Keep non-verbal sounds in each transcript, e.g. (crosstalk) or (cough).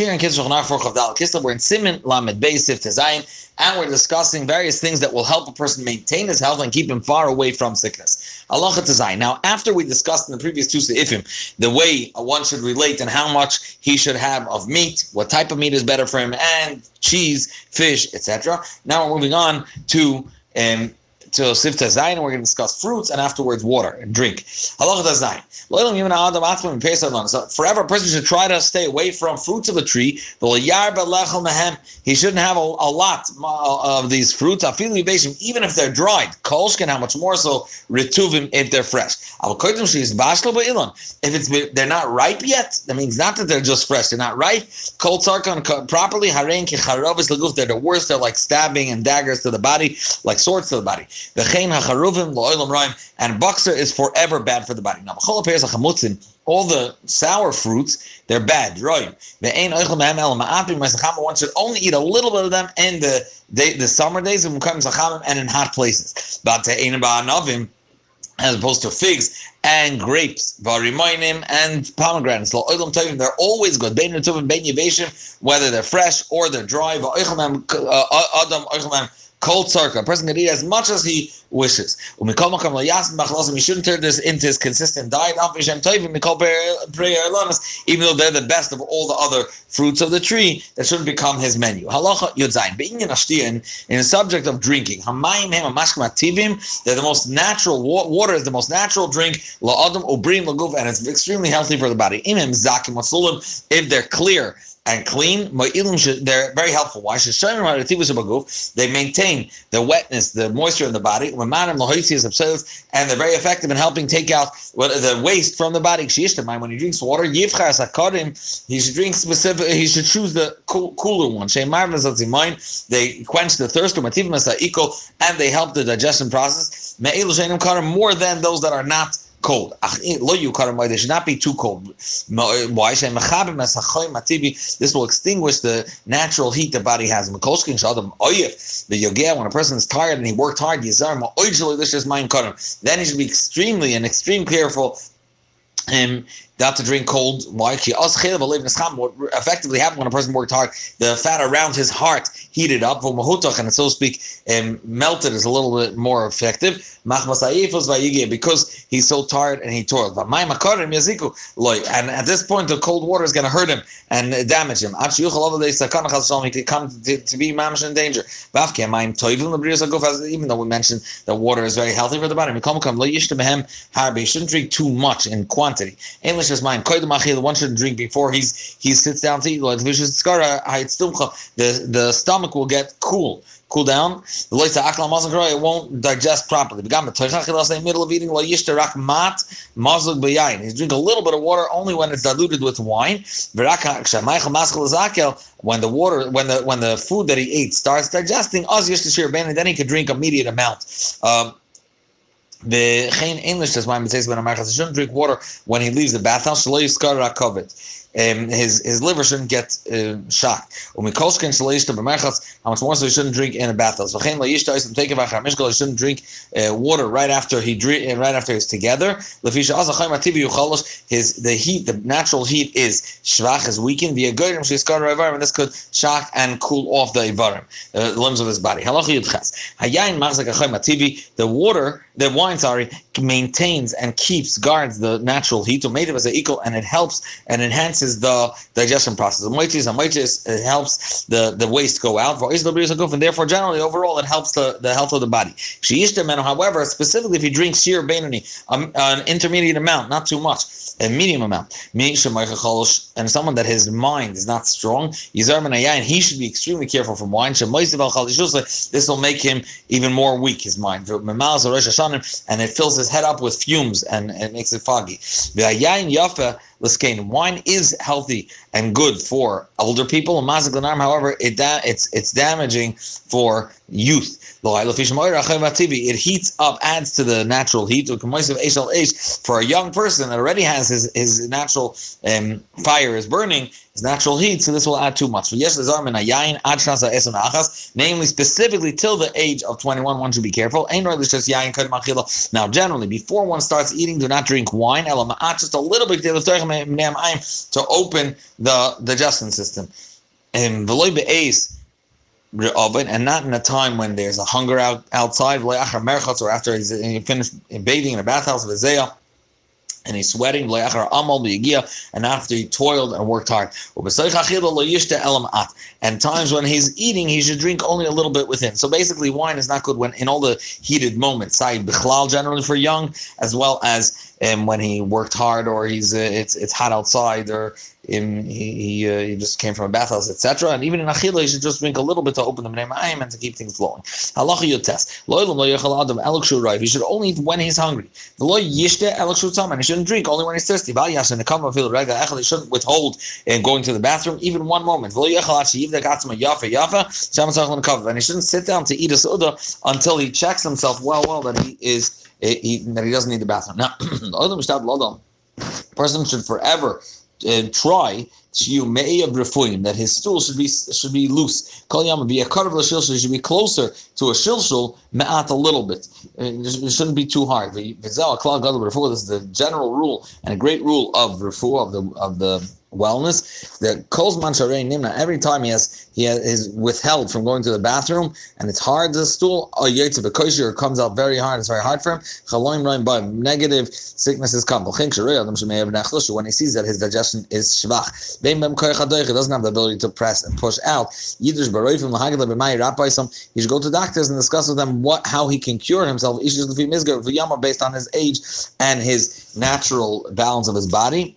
And. We're in Simin Lamed Beis Sif Tezayin, and we're discussing various things that will help a person maintain his health and keep him far away from sickness. Allah. Now, after we discussed in the previous two Seifim the way one should relate and how much he should have of meat, what type of meat is better for him, and cheese, fish, etc. Now we're moving on to um, to Sifta Zayin, we're going to discuss fruits and afterwards water and drink. Halacha Zayin. So forever, a person should try to stay away from fruits of the tree. He shouldn't have a, a lot of these fruits, even if they're dried. Kolshkin, how much more so retuvim if they're fresh. If it's they're not ripe yet, that means not that they're just fresh, they're not ripe. Cold sarkon properly, they're the worst, they're like stabbing and daggers to the body, like swords to the body. V'chein hacharuvim lo'olam roim, and bokser is forever bad for the body. Now, all the sour fruits, they're bad. Roim. One should only eat a little bit of them in the day, the summer days and in hot places. But the ain ba'anavim, as opposed to figs and grapes, varimoinim and pomegranates. They're always good. Whether they're fresh or they're dry cold circle. A person can eat as much as he wishes. We shouldn't turn this into his consistent diet. Even though they're the best of all the other fruits of the tree, that shouldn't become his menu. Halacha Yudzayin. In the subject of drinking, they're the most natural. Water is the most natural drink. And it's extremely healthy for the body. If they're clear and clean. They're very helpful. They maintain the wetness, the moisture in the body, and they're very effective in helping take out the waste from the body. When he drinks water, he should drink specific. He should choose the cooler one. They quench the thirst, and they help the digestion process more than those that are not cold. They should not be too cold. Why? This will extinguish the natural heat the body has. When a person is tired and he worked hard, then he should be extremely and extremely careful um, not to drink cold. Why? What effectively happened when a person worked hard, the fat around his heart heated up, and so to speak, um, melted is a little bit more effective. Because he's so tired and he toiled. And at this point, the cold water is going to hurt him and damage him. He could come to, to be in danger. Even though we mentioned that water is very healthy for the body, he shouldn't drink too much in quantity. English mind. One shouldn't drink before he's he sits down to eat. The the stomach will get cool cool down. It won't digest properly. In the middle of eating, he's drink a little bit of water only when it's diluted with wine. When the water, when the when the food that he ate starts digesting, then he can drink immediate amount. Um, the chain English is why it says when a shouldn't drink water when he leaves the bathhouse. Um, his his liver shouldn't get uh, shocked. How much more so he shouldn't drink in a bathhouse. He shouldn't drink uh, water right after he drink uh, right after he's together. His the heat, the natural heat is shvach is weakened. And this could shock and cool off the ivarim, uh, the limbs of his body. The water, the wine, sorry, maintains and keeps guards the natural heat. Made it as equal, and it helps and enhances enhances the digestion process. Moitis and moitis it helps the, the waste go out. And therefore, generally, overall, it helps the, the health of the body. However, specifically if you drink sheer benoni, um, an intermediate amount, not too much, a medium amount, and someone that his mind is not strong, and he should be extremely careful from wine. This will make him even more weak, his mind. And it fills his head up with fumes and, and makes it foggy. Wine is healthy and good for older people. However, it da- it's it's damaging for youth. It heats up, adds to the natural heat. For a young person that already has his, his natural um, fire is burning, his natural heat, so this will add too much. Namely, specifically till the age of 21, one should be careful. Now, generally, before one starts eating, do not drink wine. Just a little bit to open the digestion system. And and not in a time when there's a hunger out outside, or after he's finished bathing in a bathhouse of Isaiah and he's sweating, and after he toiled and worked hard. And times when he's eating, he should drink only a little bit within. So basically, wine is not good when in all the heated moments. generally for young, as well as um, when he worked hard or he's uh, it's it's hot outside or he he, uh, he, just came from a bathhouse, etc. And even in achila, he should just drink a little bit to open the ayim and to keep things flowing. Halacha yotes. He should only eat when he's hungry. The lo yishte and he shouldn't drink only when he's thirsty. He shouldn't withhold in going to the bathroom even one moment. And he shouldn't sit down to eat a soda until he checks himself well, well that he is he, that he doesn't need the bathroom. Now, (clears throat) the person should forever uh, try you me'abriful that his stool should be should be loose. Kol be a cut of shilshul should be closer to a shilshul me'at a little bit. It shouldn't be too hard. This is the general rule and a great rule of refu of the of the wellness. The Kolzman Sharei Nimna, every time he has he has, is withheld from going to the bathroom and it's hard to stool, oh, or Yetzav Kosher comes out very hard, it's very hard for him. Chaloim Roim Baim, negative sicknesses come. When he sees that his digestion is shvach. He doesn't have the ability to press and push out. He should go to doctors and discuss with them what how he can cure himself based on his age and his natural balance of his body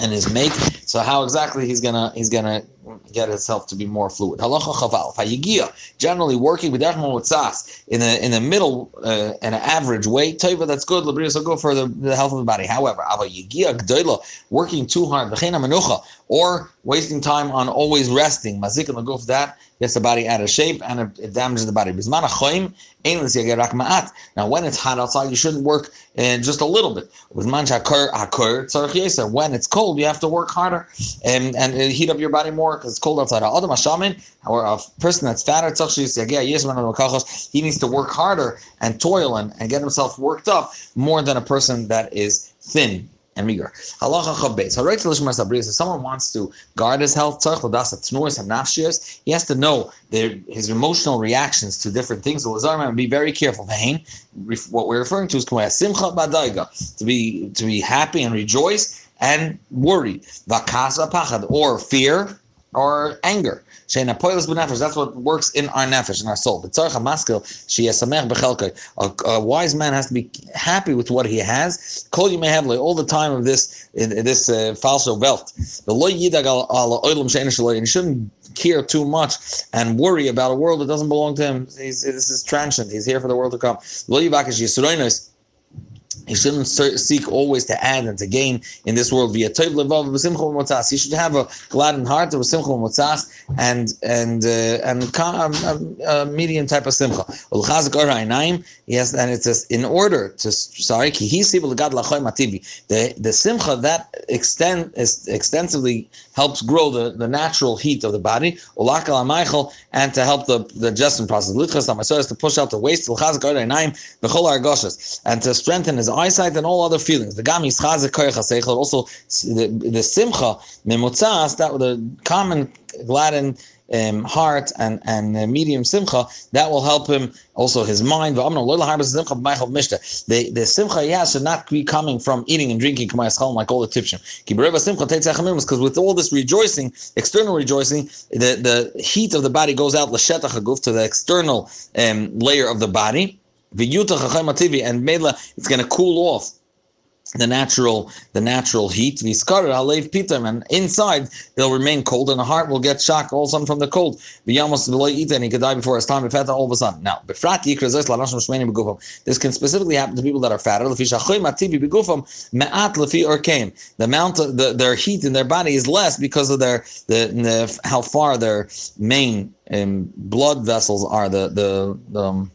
and his make. So how exactly he's gonna he's gonna get himself to be more fluid. Halacha chaval. Generally working with in the in the middle uh, in an average way. Taiva that's good. Labriya so go for the, the health of the body. However, ava yigia gdoila working too hard. Or wasting time on always resting. Mazik and the that gets the body out of shape and it, damages the body. Now, when it's hot outside, you shouldn't work in just a little bit. When it's cold, you have to work harder um, and, and heat up your body more because it's cold outside. Or a person that's fatter, he needs to work harder and toil and, and get himself worked up more than a person that is thin and meager. Halacha chabbeis. If someone wants to guard his health, he has to know their, his emotional reactions to different things. And be very careful. What we're referring to is to be to be happy and rejoice and worry. Or fear or anger. That's what works in our nefesh, in our soul. A wise man has to be happy with what he has. Call you may have all the time of this in, this uh, false wealth. And he shouldn't care too much and worry about a world that doesn't belong to him. He's, this is transient. He's here for the world to come he shouldn't seek always to add and to gain in this world via toiv levav He should have a gladdened heart of simcha and and uh, and a, a, um, um, uh, medium type of simcha. Yes, and it says in order to sorry kihisi mativi. the the simcha that extend is extensively helps grow the, the natural heat of the body and to help the the digestion process. to push out the waste and to strengthen his eyesight and all other feelings. The gam also the, the simcha memotzas that the common gladden um, heart and and uh, medium simcha that will help him also his mind. The the simcha he has should not be coming from eating and drinking like all the tipshim. Because with all this rejoicing, external rejoicing, the, the heat of the body goes out to the external um, layer of the body and it's going to cool off the natural the natural heat. And inside they'll remain cold and the heart will get shocked all of a sudden from the cold and he could die before his time all of a sudden. Now this can specifically happen to people that are fatter. The amount of the, their heat in their body is less because of their the, the how far their main um, blood vessels are the the, the um,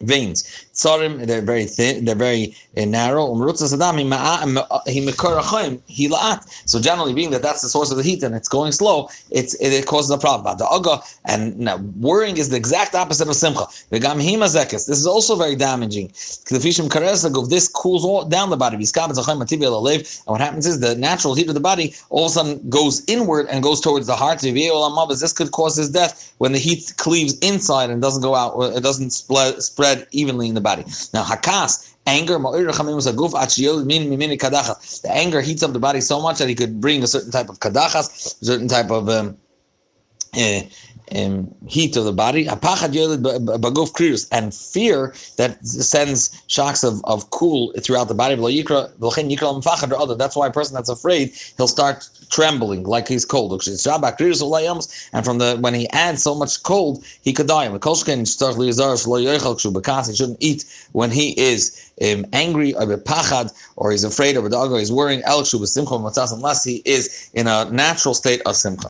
veins. Tzarim, they're very thin, they're very uh, narrow. So generally, being that that's the source of the heat and it's going slow, it's it, it causes a problem. The aga and now worrying is the exact opposite of simcha. The This is also very damaging. This cools all down the body. And what happens is the natural heat of the body all of a sudden goes inward and goes towards the heart. This could cause his death when the heat cleaves inside and doesn't go out. It doesn't spread, spread evenly in the body. Now, hakas, anger, the anger heats up the body so much that he could bring a certain type of kadachas, certain type of um, uh, um, heat of the body, and fear that sends shocks of, of cool throughout the body. That's why a person that's afraid, he'll start trembling like he's cold. And from the when he adds so much cold, he could die. He shouldn't eat when he is um, angry or he's afraid or he's worrying unless he is in a natural state of simcha.